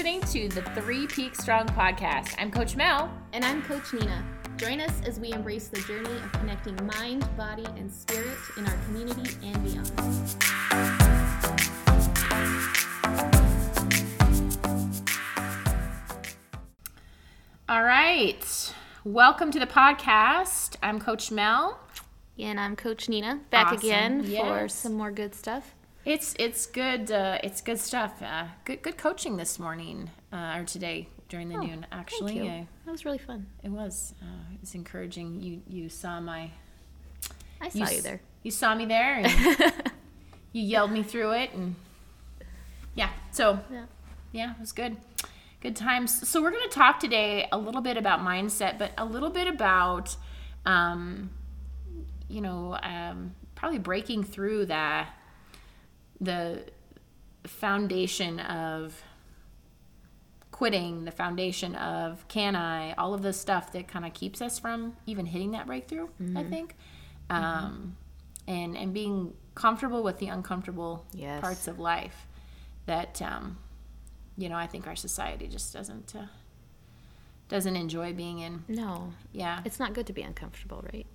listening to the Three Peak Strong podcast. I'm Coach Mel. And I'm Coach Nina. Join us as we embrace the journey of connecting mind, body, and spirit in our community and beyond. All right. Welcome to the podcast. I'm Coach Mel. And I'm Coach Nina, back Awesome. again for some more good stuff. It's it's good uh, it's good stuff. Uh, good good coaching this morning uh, or today during the noon. Actually, Oh, Thank you. I- That was really fun. it was uh, it was encouraging. You you saw my I saw you, s- there. You saw me there, and you yelled me through it, and yeah. So Yeah. yeah, it was good. Good times. So we're going to talk today a little bit about mindset, but a little bit about, um, you know, um, probably breaking through that the foundation of quitting, the foundation of can I, all of the stuff that kind of keeps us from even hitting that breakthrough. I think, um, and and being comfortable with the uncomfortable Yes. parts of life that um, you know I think our society just doesn't uh, doesn't enjoy being in. No, Yeah, it's not good to be uncomfortable, right?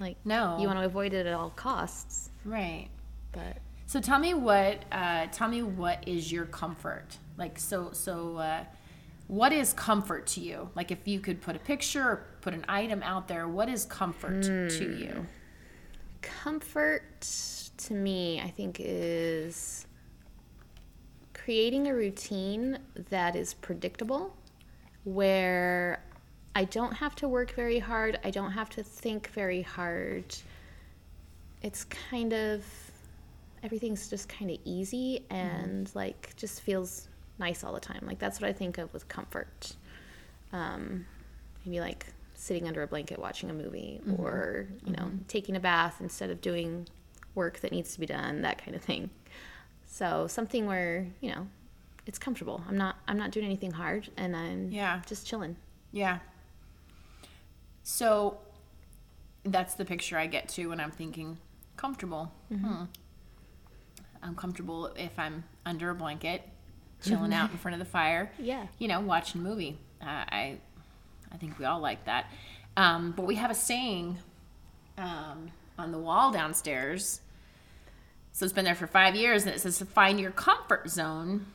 Like, no, you want to avoid it at all costs, right. but So tell me what uh, tell me what is your comfort like? So so uh, what is comfort to you? Like if you could put a picture or put an item out there, what is comfort to you? comfort to me, I think, is creating a routine that is predictable, where I don't have to work very hard, I don't have to think very hard. It's kind of everything's just kind of easy and like just feels nice all the time. Like that's what I think of with comfort. Um, maybe like sitting under a blanket watching a movie or you know taking a bath instead of doing work that needs to be done that kind of thing so something where you know it's comfortable i'm not i'm not doing anything hard and i'm Yeah. just chilling Yeah. So that's the picture I get to when I'm thinking comfortable. Hmm. I'm comfortable if I'm under a blanket, chilling out in front of the fire. Yeah. You know, watching a movie. Uh, I, I think we all like that. Um, but we have a saying um, on the wall downstairs. So it's been there for five years, and it says to find your comfort zone,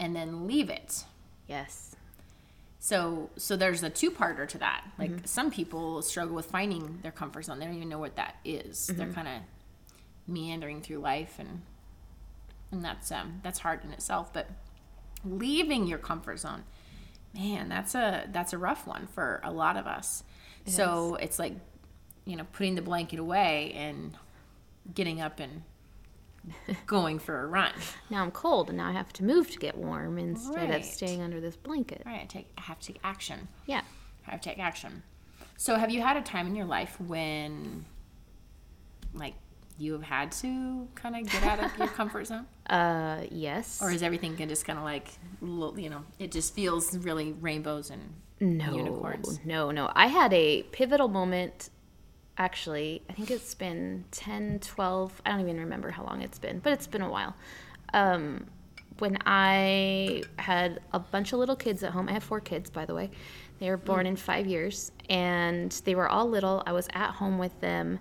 and then leave it. yes So so there's a two parter to that. Like some people struggle with finding their comfort zone. They don't even know what that is. They're kind of meandering through life and and that's um that's hard in itself, but leaving your comfort zone. Man, that's a that's a rough one for a lot of us. so it's like you know, putting the blanket away and getting up and going for a run. now i'm cold and now i have to move to get warm instead Right. of staying under this blanket right, I take I have to take action. yeah I have to take action. So, have you had a time in your life when, like, you have had to kind of get out of your comfort zone, uh yes or is everything can just kind of like, you know, it just feels really rainbows and No, unicorns? no, no. I had a pivotal moment. Actually, I think it's been 10, 12, I don't even remember how long it's been, but it's been a while. Um, when I had a bunch of little kids at home, I have four kids, by the way. They were born in five years, and they were all little. I was at home with them,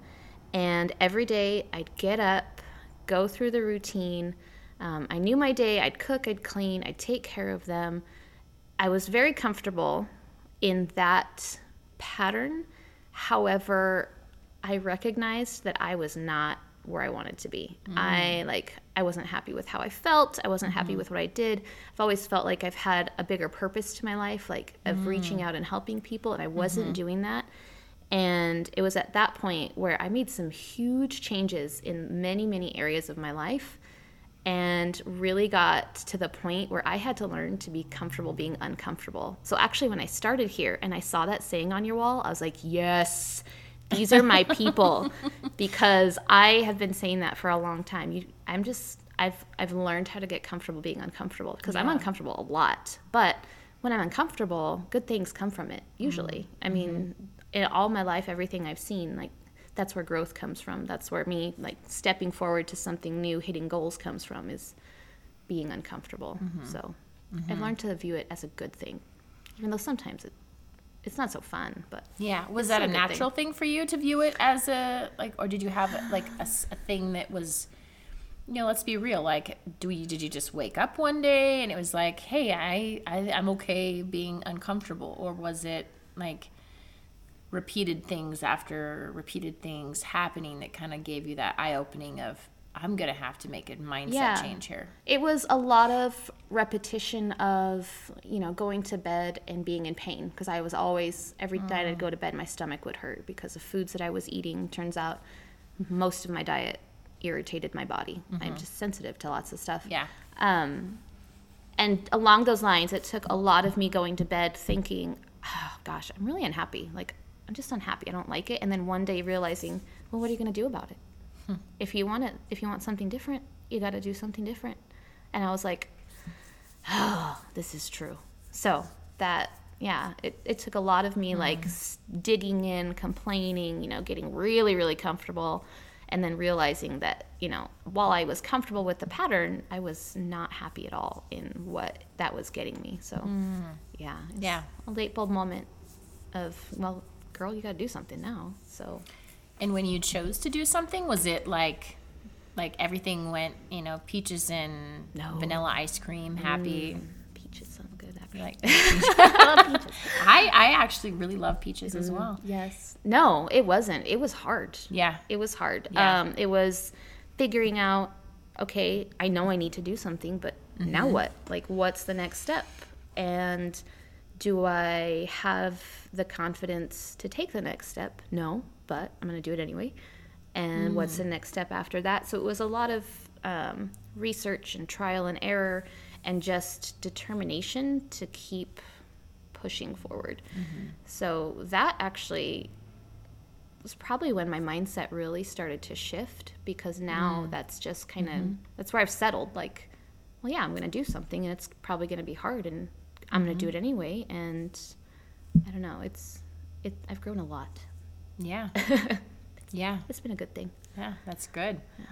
and every day I'd get up, go through the routine. Um, I knew my day. I'd cook, I'd clean, I'd take care of them. I was very comfortable in that pattern. However, I recognized that I was not where I wanted to be. Mm. I like I wasn't happy with how I felt. I wasn't happy mm-hmm. with what I did. I've always felt like I've had a bigger purpose to my life, like of reaching mm. out and helping people, and I wasn't mm-hmm. doing that. And it was at that point where I made some huge changes in many, many areas of my life and really got to the point where I had to learn to be comfortable being uncomfortable. So actually when I started here and I saw that saying on your wall, I was like, "Yes, these are my people." because I have been saying that for a long time. You I'm just I've I've learned how to get comfortable being uncomfortable because I'm uncomfortable a lot. But when I'm uncomfortable, good things come from it usually. Mm-hmm. I mean, mm-hmm. In all my life everything I've seen like that's where growth comes from. That's where me like stepping forward to something new, hitting goals comes from is being uncomfortable. Mm-hmm. So, mm-hmm. I've learned to view it as a good thing, even though sometimes it it's not so fun. But Yeah. Was that a a natural thing. for you to view it as a like, or did you have like a thing that was, you know, let's be real. Like, do you did you just wake up one day and it was like, hey, I, I I'm okay being uncomfortable, or was it like repeated things after repeated things happening that kind of gave you that eye opening of I'm gonna have to make a mindset Yeah. change here. it was a lot of repetition of you know going to bed and being in pain because I was always every night I'd go to bed my stomach would hurt because of foods that I was eating. Turns out most of my diet irritated my body. I'm just sensitive to lots of stuff. Yeah. Um, and along those lines, it took a lot of me going to bed thinking, oh, gosh, I'm really unhappy. Like, I'm just unhappy. I don't like it. And then one day realizing, well, what are you going to do about it? Hmm. If you want it, if you want something different, you got to do something different. And I was like, oh, this is true. So that, yeah, it, it took a lot of me hmm. like digging in, complaining, you know, getting really, really comfortable. And then realizing that, you know, while I was comfortable with the pattern, I was not happy at all in what that was getting me. So, hmm. yeah. it's Yeah. A late bulb moment of, well, girl, you got to do something now. So, And when you chose to do something, was it like like everything went, you know, peaches and No. vanilla ice cream, happy? peaches sound good actually. You like I I actually really love peaches as well. Yes. No, it wasn't. It was hard. Yeah. It was hard. Yeah. Um, it was figuring out, okay, I know I need to do something, but now Mm-hmm. what? Like, what's the next step? And do I have the confidence to take the next step? No, but I'm going to do it anyway. And what's Mm. the next step after that? So it was a lot of um, research and trial and error and just determination to keep pushing forward. Mm-hmm. So that actually was probably when my mindset really started to shift because now that's just kind of that's where I've settled like well yeah I'm going to do something and it's probably going to be hard and I'm going to do it anyway and I don't know it's it I've grown a lot. Yeah. yeah. It's been a good thing. Yeah, that's good. Yeah.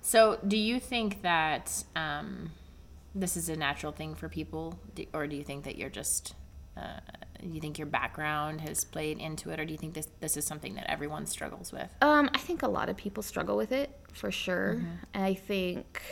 So, do you think that um, this is a natural thing for people, or do you think that you're just, uh, you think your background has played into it, or do you think this this is something that everyone struggles with? Um, I think a lot of people struggle with it for sure. I think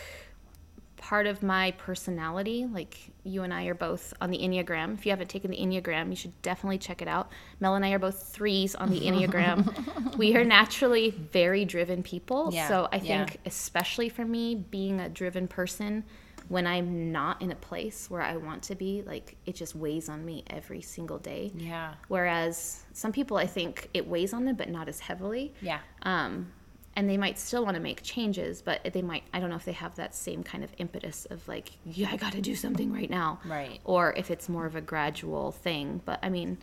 part of my personality, like you and I are both on the Enneagram. If you haven't taken the Enneagram, you should definitely check it out. Mel and I are both threes on the Enneagram. we are naturally very driven people. Yeah, So I yeah. think, especially for me, being a driven person, when I'm not in a place where I want to be, like it just weighs on me every single day. Yeah. Whereas some people, I think it weighs on them, but not as heavily. Yeah. Um, and they might still want to make changes, but they might, I don't know if they have that same kind of impetus of like, yeah, I got to do something right now. Right. Or if it's more of a gradual thing. But I mean,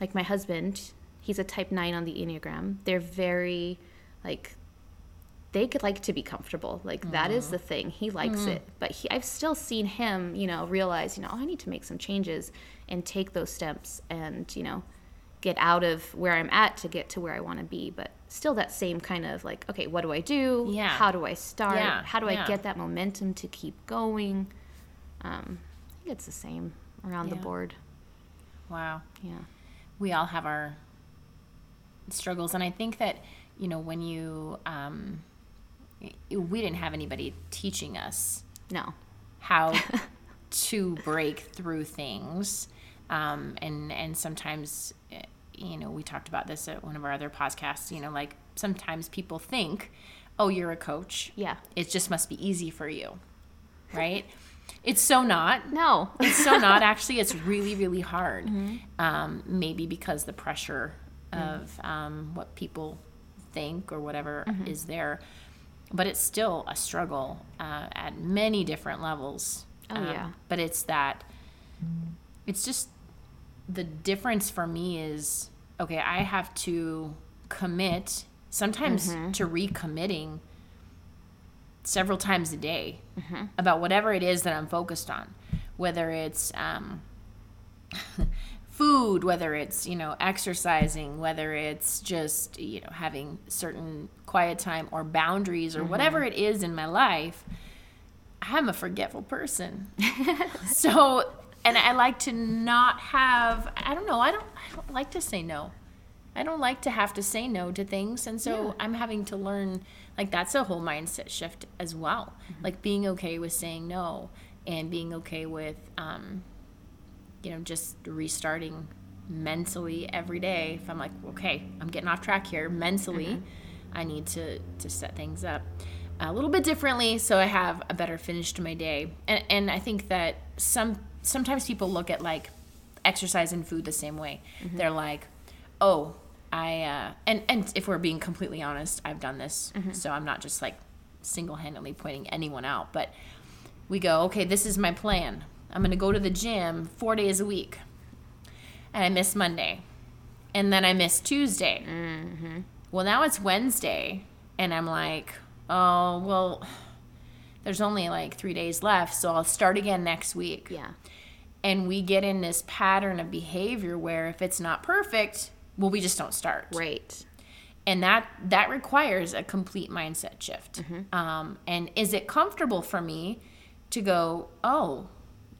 like my husband, he's a type nine on the Enneagram. They're very, like, they could like to be comfortable. Like that is the mm-hmm. thing. He likes mm-hmm. it. But he, I've still seen him, you know, realize, you know, oh, I need to make some changes and take those steps and, you know, get out of where I'm at to get to where I want to be. But still that same kind of like, okay, what do I do? Yeah. How do I start? Yeah, How do yeah. I get that momentum to keep going? Um, I think it's the same around the board. Wow. Yeah. we all have our struggles and i think that you know when you um, we didn't have anybody teaching us No. how to break through things um, and and sometimes eh, you know we talked about this at one of our other podcasts you know like sometimes people think oh you're a coach. Yeah. it just must be easy for you right? It's so not. No. it's so not. Actually it's really really hard um, maybe because the pressure of um, what people think or whatever is there. But it's still a struggle uh, at many different levels Oh, yeah. but it's that it's just the difference for me is okay i have to commit sometimes mm-hmm. to recommitting several times a day mm-hmm. about whatever it is that I'm focused on, whether it's um, food, whether it's you know exercising, whether it's just you know having certain quiet time or boundaries or mm-hmm. whatever it is in my life. I'm a forgetful person. so, and I like to not have, I don't know, I don't, I don't like to say no. I don't like to have to say no to things. And so Yeah. I'm having to learn, like, that's a whole mindset shift as well. Like, being okay with saying no and being okay with, um, you know, just restarting mentally every day. If I'm like, okay, I'm getting off track here mentally, I need to, to set things up a little bit differently so I have a better finish to my day. And, and I think that some sometimes people look at like exercise and food the same way. Mm-hmm. They're like, oh, I uh, and and if we're being completely honest, I've done this, mm-hmm. so I'm not just like single handedly pointing anyone out, but we go, okay, this is my plan. I'm gonna go to the gym four days a week, and I miss Monday, and then I miss Tuesday. Mm-hmm. Well, now it's Wednesday, and I'm like, oh, well, there's only like three days left, so I'll start again next week. Yeah. And we get in this pattern of behavior where if it's not perfect, well, we just don't start. Right. And that that requires a complete mindset shift. Um, and is it comfortable for me to go, oh,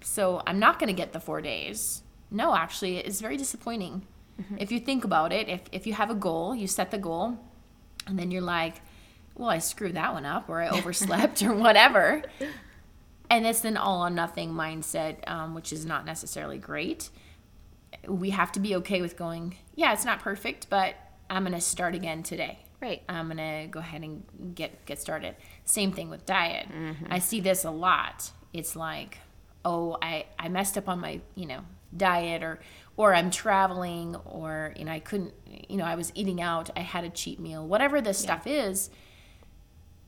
so I'm not going to get the four days? No, actually, it's very disappointing. If you think about it, if, if you have a goal, you set the goal, and then you're like, well, I screwed that one up, or I overslept, or whatever. And it's an all or nothing mindset, um, which is not necessarily great. We have to be okay with going, yeah, it's not perfect, but I'm going to start again today. Right. I'm gonna go ahead and get get started. Same thing with diet. I see this a lot. It's like, oh, I I messed up on my you know diet, or or I'm traveling, or you know I couldn't, you know I was eating out. I had a cheat meal. Whatever this stuff is.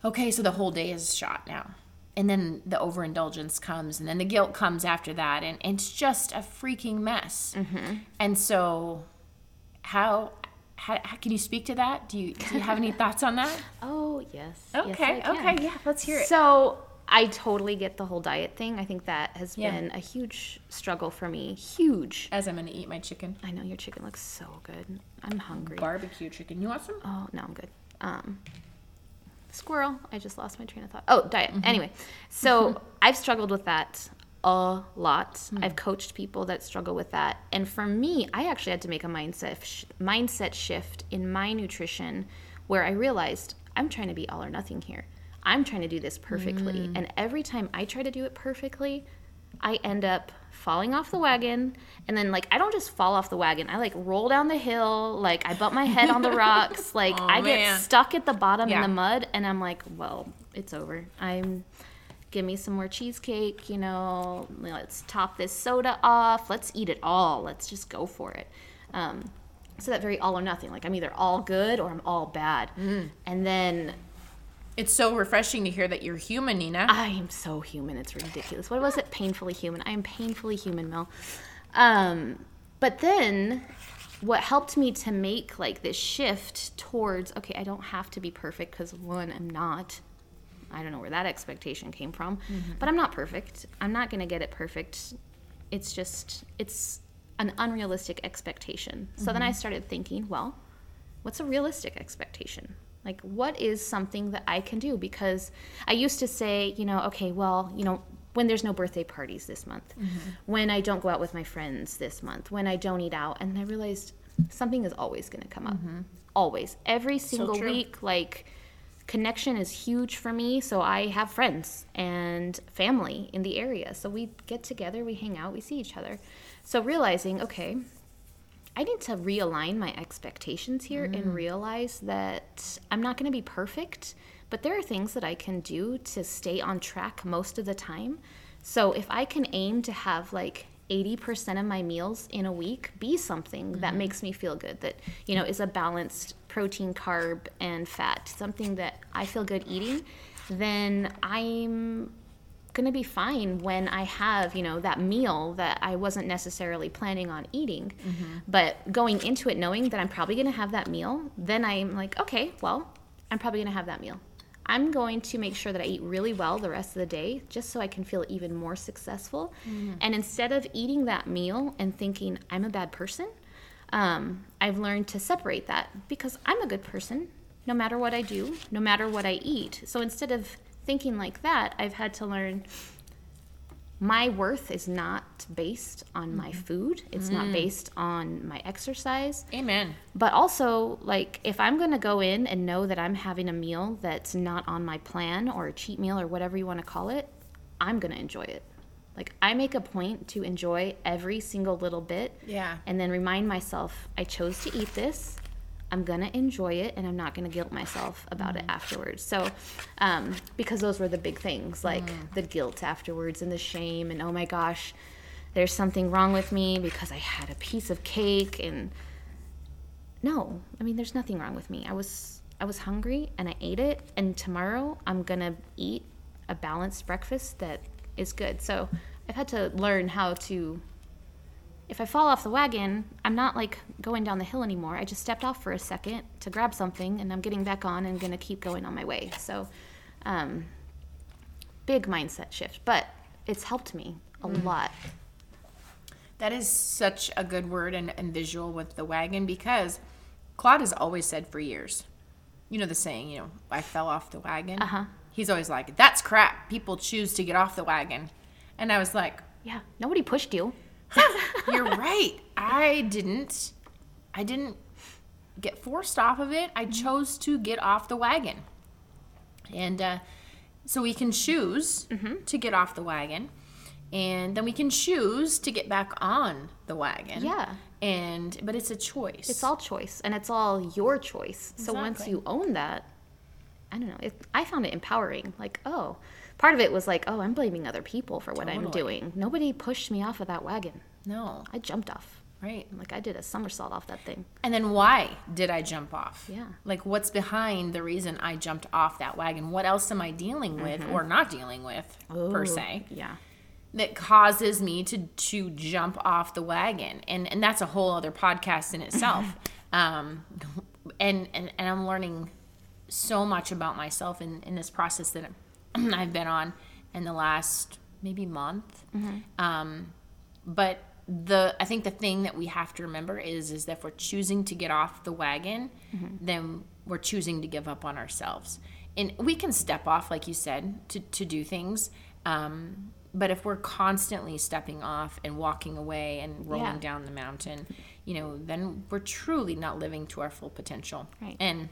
Okay, so the whole day is shot now. And then the overindulgence comes, and then the guilt comes after that, and, and it's just a freaking mess. And so, how, how how can you speak to that? Do you do you have any thoughts on that? Oh yes. Okay, Yes, okay, yeah, let's hear it. So I totally get the whole diet thing. I think that has Yeah. been a huge struggle for me. Huge. As I'm gonna eat my chicken, I know your chicken looks so good. I'm hungry. barbecue chicken. You want some? Oh no, I'm good. Um, squirrel. I just lost my train of thought. Oh, diet. Mm-hmm. Anyway, so I've struggled with that a lot. Mm. I've coached people that struggle with that, and for me, I actually had to make a mindset sh- mindset shift in my nutrition, where I realized I'm trying to be all or nothing here. I'm trying to do this perfectly, mm. and every time I try to do it perfectly, I end up falling off the wagon and then like I don't just fall off the wagon. I like roll down the hill, like I bump my head on the rocks, like Aw, I get man. stuck at the bottom Yeah. in the mud and I'm like, well, it's over. I'm give me some more cheesecake, you know, let's top this soda off. Let's eat it all. Let's just go for it. Um, so that very all or nothing. Like I'm either all good or I'm all bad. Mm. And then It's so refreshing to hear that you're human, Nina. I am so human. It's ridiculous. What was it? Painfully human. I am painfully human, Mel. Um, but then what helped me to make like this shift towards okay, I don't have to be perfect because one, I'm not. I don't know where that expectation came from, but I'm not perfect. I'm not going to get it perfect. It's just, it's an unrealistic expectation. So then I started thinking, well, what's a realistic expectation? Like, what is something that I can do? Because I used to say, you know, okay, well, you know, when there's no birthday parties this month, mm-hmm. when I don't go out with my friends this month, when I don't eat out. And I realized something is always going to come up. Mm-hmm. Always. Every single true. week, like, connection is huge for me. So I have friends and family in the area. So we get together, we hang out, we see each other. So realizing, okay, I need to realign my expectations here and mm. realize that I'm not going to be perfect, but there are things that I can do to stay on track most of the time. So if I can aim to have like 80% of my meals in a week be something that mm-hmm. makes me feel good, that, you know, is a balanced protein, carb, and fat, something that I feel good eating, then I'm going to be fine when I have, you know, that meal that I wasn't necessarily planning on eating. But going into it knowing that I'm probably going to have that meal, then I'm like, okay, well, I'm probably going to have that meal. I'm going to make sure that I eat really well the rest of the day just so I can feel even more successful. And instead of eating that meal and thinking I'm a bad person, um, I've learned to separate that because I'm a good person no matter what I do, no matter what I eat. So instead of thinking like that, I've had to learn my worth is not based on my mm-hmm. food. It's not mm. based on my exercise. Amen. But also, like, if I'm going to go in and know that I'm having a meal that's not on my plan or a cheat meal or whatever you want to call it, I'm going to enjoy it. Like, I make a point to enjoy every single little bit Yeah. and then remind myself I chose to eat this. I'm gonna enjoy it, and I'm not gonna guilt myself about it afterwards. So, um, because those were the big things, like the guilt afterwards and the shame, and oh my gosh, there's something wrong with me because I had a piece of cake, and no, I mean, there's nothing wrong with me. I was I was hungry and I ate it, and tomorrow I'm gonna eat a balanced breakfast that is good. So I've had to learn how to if I fall off the wagon, I'm not like going down the hill anymore. I just stepped off for a second to grab something and I'm getting back on and gonna keep going on my way. So, um, big mindset shift, but it's helped me a lot. That is such a good word and, and visual with the wagon because Claude has always said for years, you know, the saying, you know, I fell off the wagon. Uh huh. He's always like, that's crap. People choose to get off the wagon. And I was like, Yeah, nobody pushed you. you're right. I didn't, I didn't get forced off of it. I chose to get off the wagon. And uh, so we can choose to get off the wagon. And then we can choose to get back on the wagon. Yeah. And, but it's a choice. It's all choice and it's all your choice. So once you own that, I don't know. It, I found it empowering. Like, oh, part of it was like, oh, I'm blaming other people for what I'm doing. Nobody pushed me off of that wagon. no, I jumped off. right. Like I did a somersault off that thing. And then why did I jump off? Yeah. Like what's behind the reason I jumped off that wagon? What else am I dealing with or not dealing with per se Yeah. that causes me to to jump off the wagon? And and that's a whole other podcast in itself. um and, and and I'm learning so much about myself in in this process that I've been on in the last maybe month. Um but the I think the thing that we have to remember is is that if we're choosing to get off the wagon, then we're choosing to give up on ourselves. And we can step off, like you said, to, to do things. Um, but if we're constantly stepping off and walking away and rolling Yeah. down the mountain, you know, then we're truly not living to our full potential. Right. And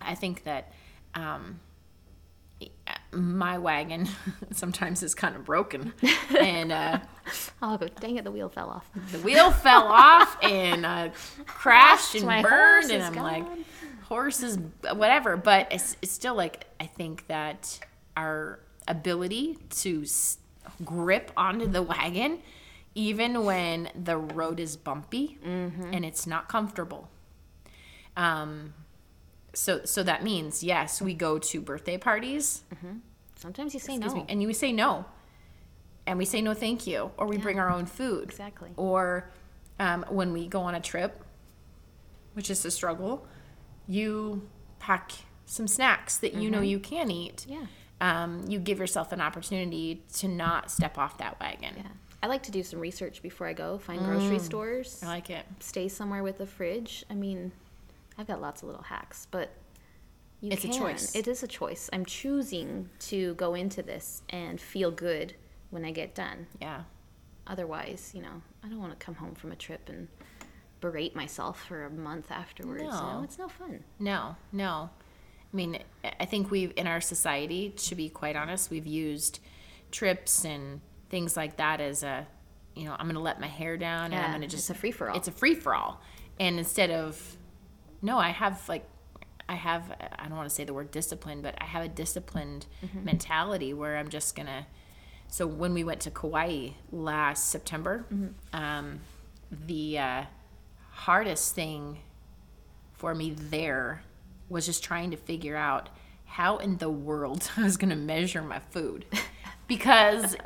I think that um, my wagon sometimes is kind of broken, and uh, Oh, dang it, the wheel fell off. the wheel fell off and uh, crashed and My burned, and I'm like, horses, whatever. But it's, it's still like I think that our ability to s- grip onto the wagon, even when the road is bumpy Mm-hmm. and it's not comfortable. Um, so so that means yes, we go to birthday parties. Sometimes you say Excuse no. me, and you say no, and we say no, thank you, or we bring our own food Exactly. or um, when we go on a trip, which is a struggle, you pack some snacks that you know you can eat. Yeah. Um, you give yourself an opportunity to not step off that wagon. Yeah. I like to do some research before I go, find grocery stores, I like it. stay somewhere with a fridge. I mean, I've got lots of little hacks, but you It's a choice. It is a choice. I'm choosing to go into this and feel good when I get done. Yeah. Otherwise, you know, I don't want to come home from a trip and berate myself for a month afterwards. No. No, it's no fun. No, no. I mean, I think we've, in our society, to be quite honest, we've used trips and things like that as a, you know, I'm going to let my hair down and I'm going to just. it's a free-for-all. It's a free for all. And instead of, no, I have like, I have, I don't want to say the word discipline, but I have a disciplined Mm-hmm. mentality where I'm just to. So when we went to Kauai last September, Mm-hmm. um, the uh, hardest thing for me there was just trying to figure out how in the world I was to measure my food. Because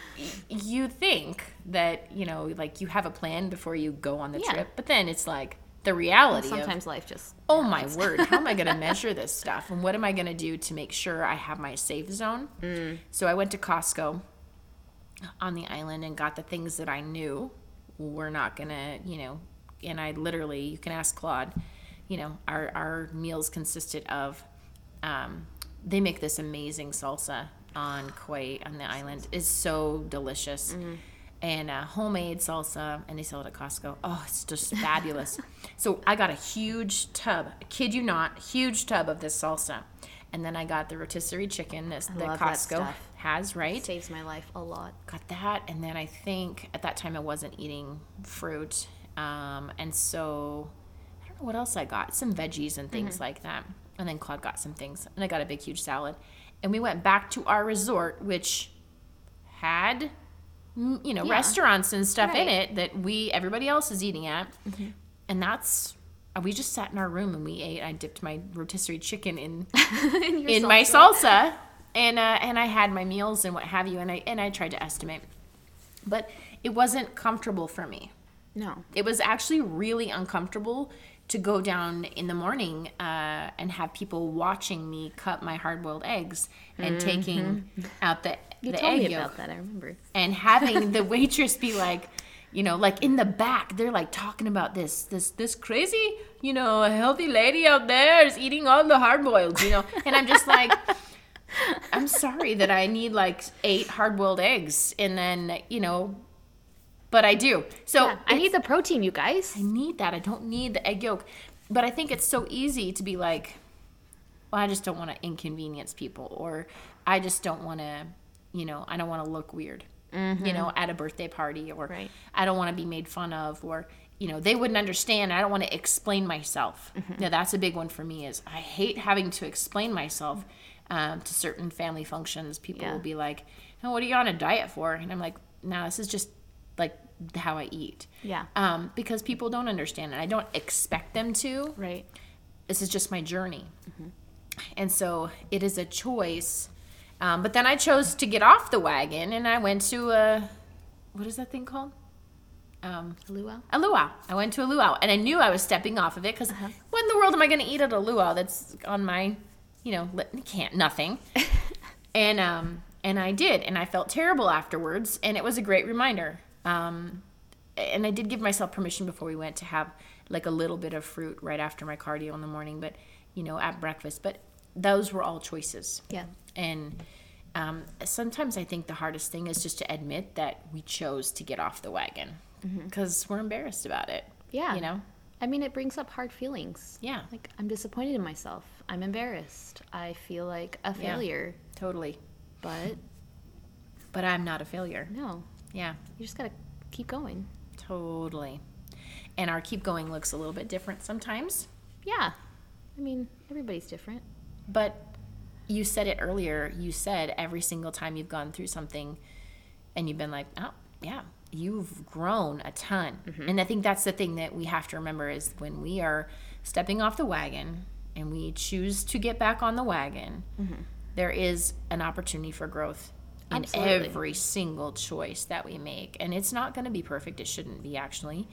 you think that, you know, like you have a plan before you go on the Yeah. trip, but then it's like the reality of, Sometimes life just. oh my word, how am I going to measure this stuff? And what am I going to do to make sure I have my safe zone? So I went to Costco on the island and got the things that I knew were not going to, you know, and I literally, you can ask Claude, you know, our, our meals consisted of um, they make this amazing salsa on Kauai on the island. It's so delicious. And uh, homemade salsa, and they sell it at Costco. Oh, it's just fabulous. so I got a huge tub, kid you not, huge tub of this salsa. And then I got the rotisserie chicken that that Costco stuff. has, right? Saves my life a lot. got that and then i think at that time i wasn't eating fruit um, and so i don't know what else i got some veggies and things like that and then claude got some things and i got a big huge salad and we went back to our resort which had you know Yeah. restaurants and stuff in it that we everybody else is eating at. And that's uh, we just sat in our room and we ate. I dipped my rotisserie chicken in In, in my salsa. And uh, and I had my meals and what have you and I and I tried to estimate. But it wasn't comfortable for me. No. it was actually really uncomfortable to go down in the morning uh, and have people watching me cut my hard-boiled eggs and taking out the, You the told egg me yolk about that. I remember. and having the waitress be like you know like in the back they're like talking about this this this crazy you know healthy lady out there is eating all the hard boiled you know and i'm just like i'm sorry that i need like eight hard boiled eggs and then you know but i do so Yeah, I need the protein, you guys. I need that. I don't need the egg yolk. But I think it's so easy to be like, well, I just don't want to inconvenience people, or I just don't want to, you know, I don't want to look weird, you know, at a birthday party, or Right. I don't want to be made fun of, or you know, they wouldn't understand. I don't want to explain myself. Now that's a big one for me. Is I hate having to explain myself um, to certain family functions. People Yeah. will be like, "Oh, what are you on a diet for?" And I'm like, "No, this is just like how I eat." Yeah. um, because people don't understand and I don't expect them to. Right. This is just my journey. And so it is a choice. Um, but then I chose to get off the wagon and I went to a, what is that thing called? Um, Luau. a luau. I went to a luau and I knew I was stepping off of it because Uh-huh. what in the world am I going to eat at a luau that's on my, you know, can't, nothing. and, um, and I did. And I felt terrible afterwards. And it was a great reminder. Um, and I did give myself permission before we went to have like a little bit of fruit right after my cardio in the morning, but you know, at breakfast. But those were all choices. Yeah. And um, sometimes I think the hardest thing is just to admit that we chose to get off the wagon because we're embarrassed about it. Yeah. You know? I mean, it brings up hard feelings. Yeah, Like, I'm disappointed in myself. I'm embarrassed. I feel like a failure. Yeah. failure. totally. But But I'm not a failure. no, Yeah, you just gotta keep going. totally. And our keep going looks a little bit different sometimes. Yeah. I mean, everybody's different. But you said it earlier. You said every single time you've gone through something and you've been like, oh, yeah, you've grown a ton. Mm-hmm. And I think that's the thing that we have to remember is when we are stepping off the wagon and we choose to get back on the wagon, mm-hmm. there is an opportunity for growth Absolutely. every single choice that we make. And it's not going to be perfect. It shouldn't be actually.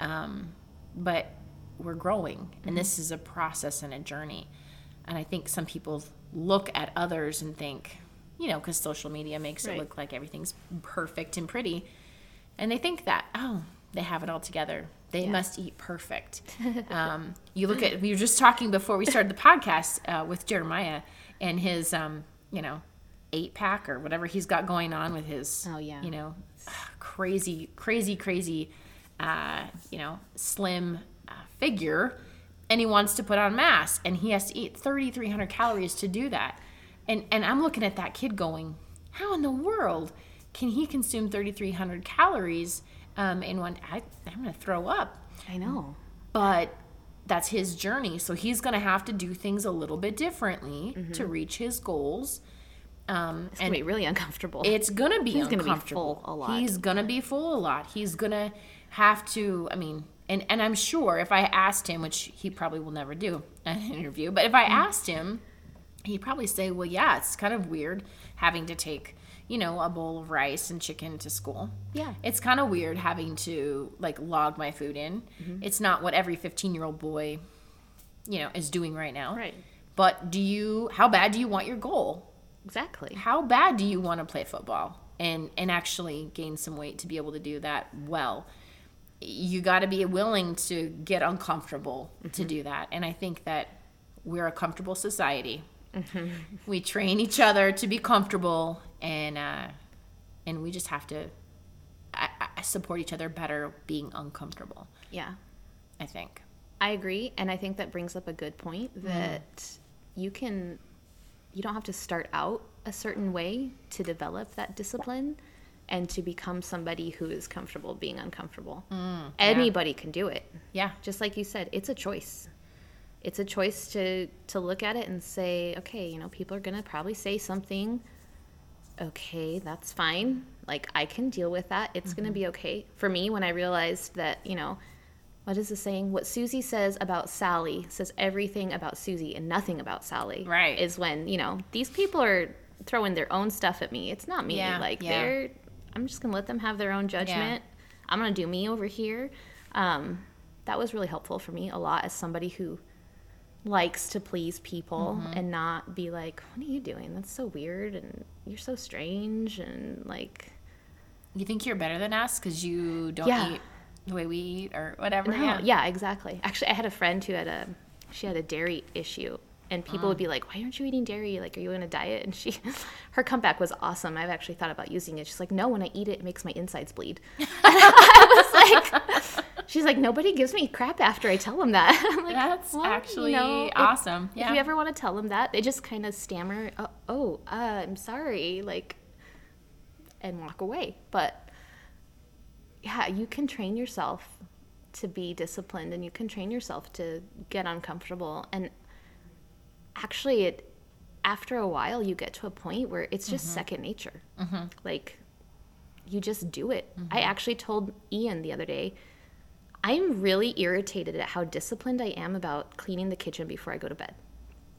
Um, but we're growing and this is a process and a journey and i think some people look at others and think you know because social media makes Right. it look like everything's perfect and pretty and they think that oh they have it all together they Yeah. must eat perfect um, you look at we were just talking before we started the podcast uh, with jeremiah and his um, you know eight pack or whatever he's got going on with his Oh, yeah. you know crazy crazy crazy uh, you know slim uh, figure and he wants to put on mass and he has to eat 3300 calories to do that and and i'm looking at that kid going how in the world can he consume 3300 calories um, in one I, i'm gonna throw up I know. but that's his journey so he's gonna have to do things a little bit differently to reach his goals um, It's gonna be really uncomfortable. it's gonna be He's gonna be uncomfortable. full a lot. He's gonna be full a lot. He's gonna have to. I mean, and and I'm sure if I asked him, which he probably will never do an interview, but if I asked him, he'd probably say, "Well, yeah, it's kind of weird having to take." You know, a bowl of rice and chicken to school. Yeah. It's kind of weird having to like log my food in. Mm-hmm. It's not what every 15 year old boy, you know, is doing right now. Right. But do you, how bad do you want your goal? Exactly. how bad do you want to play football and and actually gain some weight to be able to do that well you got to be willing to get uncomfortable to mm-hmm. do that and i think that we're a comfortable society mm-hmm. We train each other to be comfortable, and uh, and we just have to I, I support each other better being uncomfortable. Yeah. I think. I agree, and I think that brings up a good point mm-hmm. that you can you don't have to start out a certain way to develop that discipline and to become somebody who is comfortable being uncomfortable. Mm, Anybody can do it. Yeah. Just like you said, it's a choice. It's a choice to to look at it and say, okay, you know, people are going to probably say something okay, that's fine. Like I can deal with that. It's going to mm-hmm. be okay. For me, when I realized that, you know, what is the saying? What Susie says about Sally says everything about Susie and nothing about Sally. Right. Is when, you know, these people are throwing their own stuff at me. It's not me. Yeah, like yeah. they're I'm just going to let them have their own judgment. Yeah. I'm going to do me over here. Um, that was really helpful for me a lot as somebody who likes to please people Mm-hmm. and not be like, "What are you doing? That's so weird and you're so strange." And like, You think you're better than us because you don't eat the way we eat or whatever? no, yeah. exactly. Actually, I had a friend who had a she had a dairy issue, and people Mm. would be like, "Why aren't you eating dairy? Like, are you on a diet?" And she, her comeback was awesome. I've actually thought about using it. She's like, "No, when I eat it, it makes my insides bleed." I was like, she's like, "Nobody gives me crap after I tell them that." I'm like, That's "Well, you actually know, awesome. If yeah. you ever want to tell them that, they just kind of stammer, "Oh, oh uh, I'm sorry," like, and walk away. But yeah, you can train yourself to be disciplined, and you can train yourself to get uncomfortable. And actually, it after a while, you get to a point where it's just mm-hmm. second nature. Mm-hmm. Like, you just do it. Mm-hmm. I actually told Ian the other day. I'm really irritated at how disciplined I am about cleaning the kitchen before I go to bed.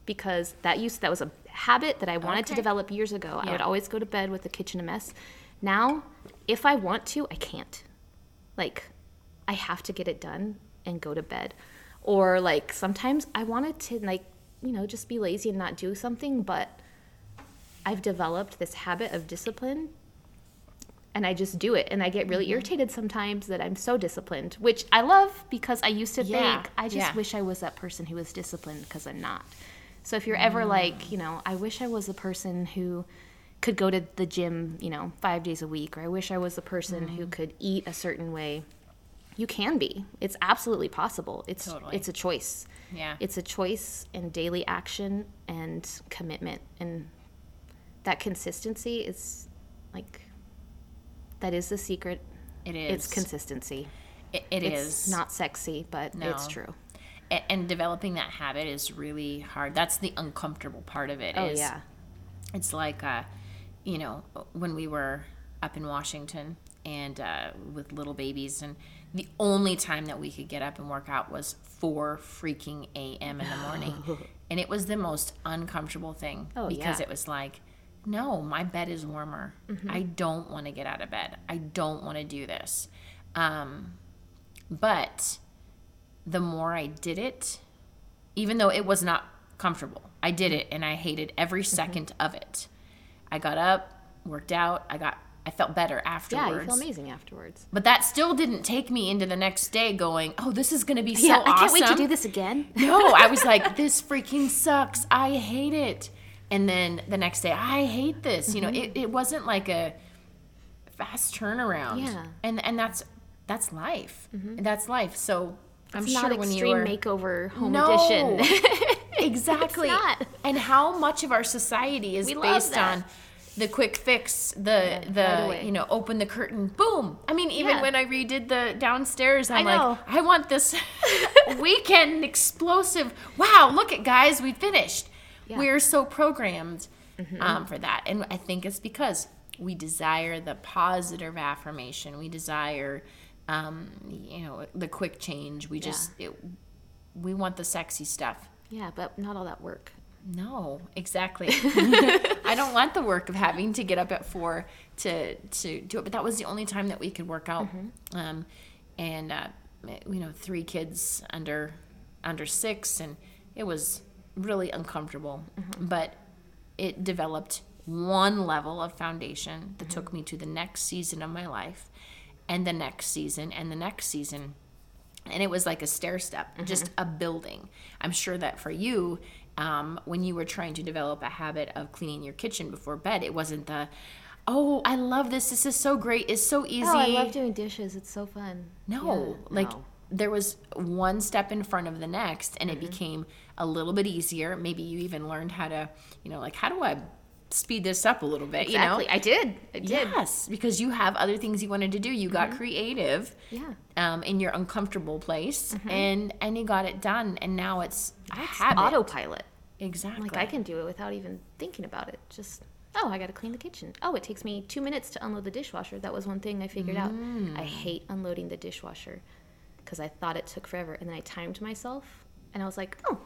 Because that used that was a habit that I wanted to develop years ago. I would always go to bed with the kitchen a mess. Now, if I want to, I can't. Like I have to get it done and go to bed. Or like sometimes I wanted to like, you know, just be lazy and not do something, but I've developed this habit of discipline and I just do it. And I get really Mm-hmm. irritated sometimes that I'm so disciplined, which I love because I used to Yeah, think I just yeah. wish I was that person who was disciplined because I'm not. So if you're ever Mm. like, you know, I wish I was a person who could go to the gym, you know, five days a week, or I wish I was the person who Mm. could eat a certain way. You can be. It's absolutely possible. It's Totally. it's a choice. Yeah. It's a choice and daily action and commitment and that consistency is like that is the secret. It is. It's consistency. It, it it's is. not sexy, but it's true. And developing that habit is really hard. That's the uncomfortable part of it. Oh is yeah. It's like, uh, you know, when we were up in Washington and uh, with little babies, and the only time that we could get up and work out was 4 freaking a.m. in the morning. and it was the most uncomfortable thing Oh, because yeah. Mm-hmm. it was like, no, my bed is warmer. I don't want to get out of bed. I don't want to do this. Um, but the more I did it, even though it was not comfortable, I did it and I hated every Mm-hmm. 2nd of it. I got up, worked out, I got I felt better Yeah, afterwards. you feel amazing afterwards. But that still didn't take me into the next day going, "Oh, this is going to be so yeah, awesome." I can't wait to do this again. No, I was like, this freaking sucks. I hate it. And then the next day, I hate this. You know, it, it wasn't like a fast turnaround. Mm-hmm. Yeah. And and that's that's life. That's life. So I'm It's sure not when extreme you were makeover home No. edition. exactly. And how much of our society is We based on the quick fix, the the right you know, open the curtain, boom. I mean, even Yeah. when I redid the downstairs, I'm I like. I want this weekend explosive. Wow, look at guys, we finished. Yeah. Mm-hmm. We're so programmed um, for that, and I think it's because we desire the positive affirmation. We desire, um, you know, the quick change. We just it, we want the sexy stuff. Yeah, but not all that work. No, exactly. I don't want the work of having to get up at four to to do it. But that was the only time that we could work out. Um, and uh, you know, three kids under under six, and it was really uncomfortable. But it developed one level of foundation that took me to the next season of my life, and the next season, and the next season and it was like a stair step, just a building. I'm sure that for you, um, when you were trying to develop a habit of cleaning your kitchen before bed. It wasn't the, oh, I love this. This is so great. It's so easy. Oh, I love doing dishes. It's so fun. No, Yeah, like no. there was one step in front of the next, and Mm-hmm. it became a little bit easier. Maybe you even learned how to, you know, like how do I speed this up a little bit? exactly. You know, I did. I did. yes, because you have other things you wanted to do. You got mm-hmm. creative, Yeah. um, in your uncomfortable place, mm-hmm. and and you got it done, and now it's It's habit. autopilot. exactly. Like I can do it without even thinking about it. Just oh, I got to clean the kitchen. Oh, it takes me two minutes to unload the dishwasher. That was one thing I figured out. I mm. hate unloading the dishwasher because I thought it took forever, and then I timed myself, and I was like, oh,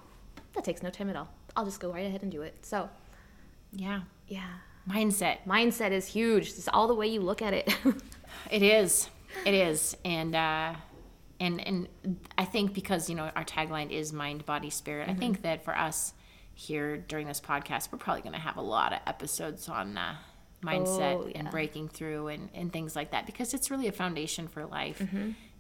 that takes no time at all. I'll just go right ahead and do it. So yeah, yeah, mindset. mindset is huge. It's all the way you look at it. It is. It is. And uh and and I think because, you know, our tagline is mind, body, spirit, I think that for us here during this podcast, we're probably gonna have a lot of episodes on uh mindset Oh, and breaking through and, and things like that because it's really a foundation for life.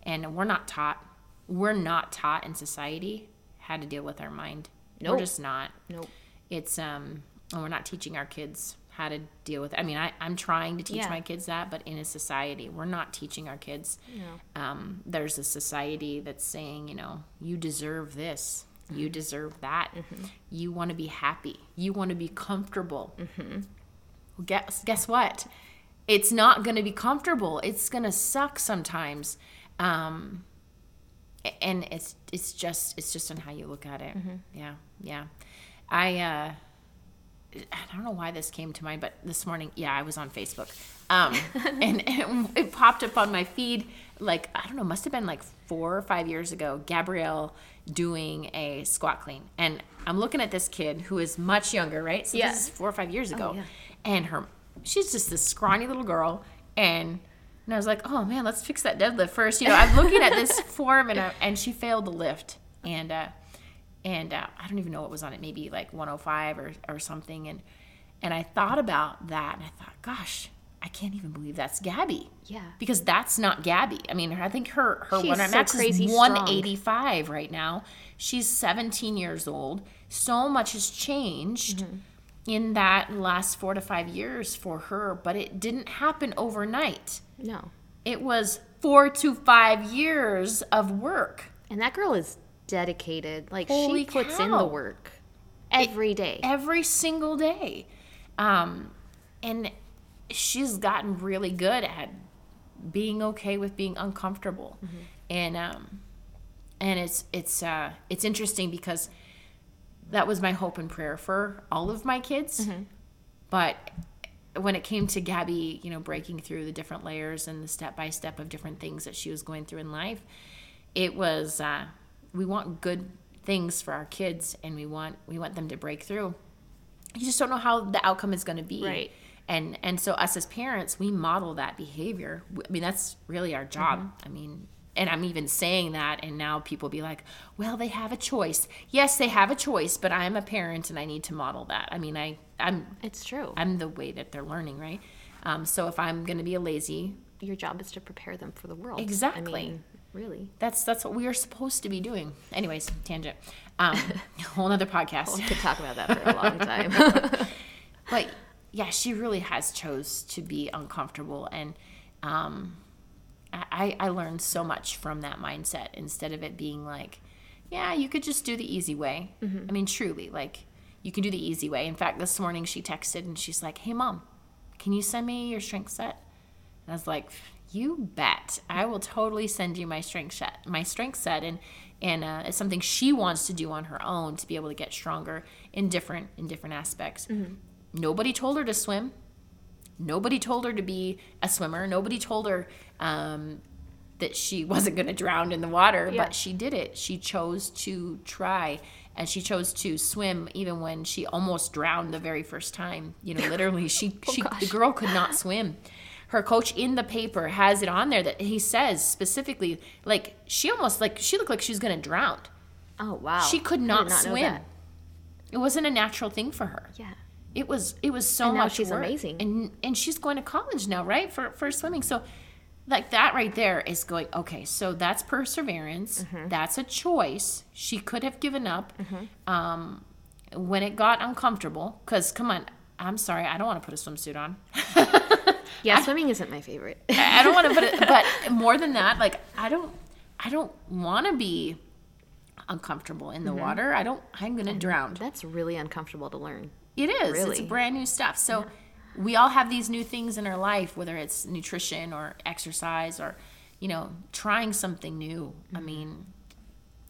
And we're not taught we're not taught in society how to deal with our mind. We're just not nope. it's um and we're not teaching our kids how to deal with it. I mean, I, I'm trying to teach Yeah. my kids that, but in a society, we're not teaching our kids. No. Um, there's a society that's saying, you know, you deserve this, you deserve that, you want to be happy, you want to be comfortable. Well, guess guess what? It's not going to be comfortable. It's going to suck sometimes. Um, and it's it's just it's just on how you look at it. Yeah, yeah. I uh, I don't know why this came to mind, but this morning, yeah, I was on Facebook, um, and, and it popped up on my feed. Like I don't know, must have been like four or five years ago. Gabrielle doing a squat clean, and I'm looking at this kid who is much younger, right? So Yeah. this is four or five years ago, yeah. and her, she's just this scrawny little girl, and. And I was like, "Oh man, let's fix that deadlift first. You know, I'm looking at this form, and I, and she failed the lift, and uh, and uh, I don't even know what was on it, maybe like 105 or, or something. And and I thought about that, and I thought, gosh, I can't even believe that's Gabby. Yeah. Because that's not Gabby. I mean, I think her her She's one so max is strong. 185 right now. She's 17 years old. So much has changed Mm-hmm. in that last four to five years for her, but it didn't happen overnight. No. It was four to five years of work. And that girl is dedicated. Like Holy she puts in the cow. work every day. every single day. Um, and she's gotten really good at being okay with being uncomfortable. And um, and it's it's uh, it's interesting because that was my hope and prayer for all of my kids. But when it came to Gabby, you know, breaking through the different layers and the step by step of different things that she was going through in life, it was uh, we want good things for our kids and we want we want them to break through. You just don't know how the outcome is going to be. Right. And and so us as parents, we model that behavior. I mean, that's really our job. I mean, and I'm even saying that and now people be like, "Well, they have a choice." Yes, they have a choice, but I'm a parent and I need to model that. I mean, I I'm It's true. I'm the way that they're learning, right? Um, so if I'm going to be a lazy, Your job is to prepare them for the world. Exactly. I mean, really. that's that's what we are supposed to be doing. Anyways, tangent. Um, whole nother podcast. We could talk about that for a long time. but yeah, she really has chose to be uncomfortable, and um, I, I learned so much from that mindset instead of it being like, yeah, you could just do the easy way. I mean, truly, like you can do the easy way. In fact, this morning she texted and she's like, "Hey, mom, can you send me your strength set?" And I was like, "You bet! I will totally send you my strength set. My strength set, and and uh, it's something she wants to do on her own to be able to get stronger in different in different aspects. Nobody told her to swim. Nobody told her to be a swimmer. Nobody told her um, that she wasn't going to drown in the water, Yeah. but she did it. She chose to try and she chose to swim even when she almost drowned the very first time. You know, literally she, she the girl could not swim. Her coach in the paper has it on there that he says specifically like she almost like she looked like she was going to drown. oh wow. She could not, not swim. It wasn't a natural thing for her Yeah. it was it was so And now much she's work. amazing. and and she's going to college now right for for swimming so like that right there is going okay so that's perseverance Mm-hmm. that's a choice she could have given up um when it got uncomfortable, because come on, I'm sorry, I don't want to put a swimsuit on. Yeah, swimming isn't my favorite. I don't want to put it, but more than that, like I don't, I don't want to be uncomfortable in the mm-hmm. water. I don't. I'm gonna drown. That's really uncomfortable to learn. It is. It's Really? brand new stuff. So we all have these new things in our life, whether it's nutrition or exercise or, you know, trying something new. I mm-hmm. mean,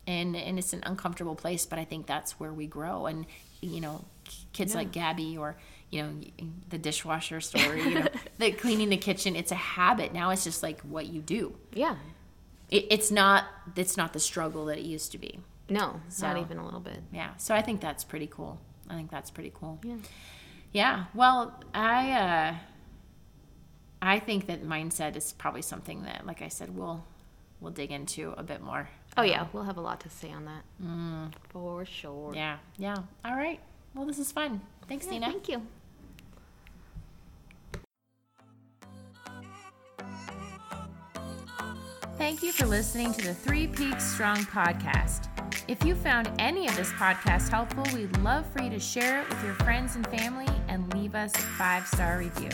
and and it's an uncomfortable place, but I think that's where we grow. And you know, kids like Gabby or you know the dishwasher story, you know, the cleaning the kitchen. It's a habit now. It's just like what you do. Yeah. It, it's not. It's not the struggle that it used to be. No, not even a little bit. Yeah. So I think that's pretty cool. I think that's pretty cool. Yeah. Yeah. Well, I uh I think that mindset is probably something that like I said we'll we'll dig into a bit more. Oh yeah, we'll have a lot to say on that. mm, For sure. Yeah. Yeah. All right. Well, this is fun. Thanks, Yeah, Nina. Thank you. Thank you for listening to the Three Peaks Strong podcast. If you found any of this podcast helpful, we'd love for you to share it with your friends and family and leave us a five star review.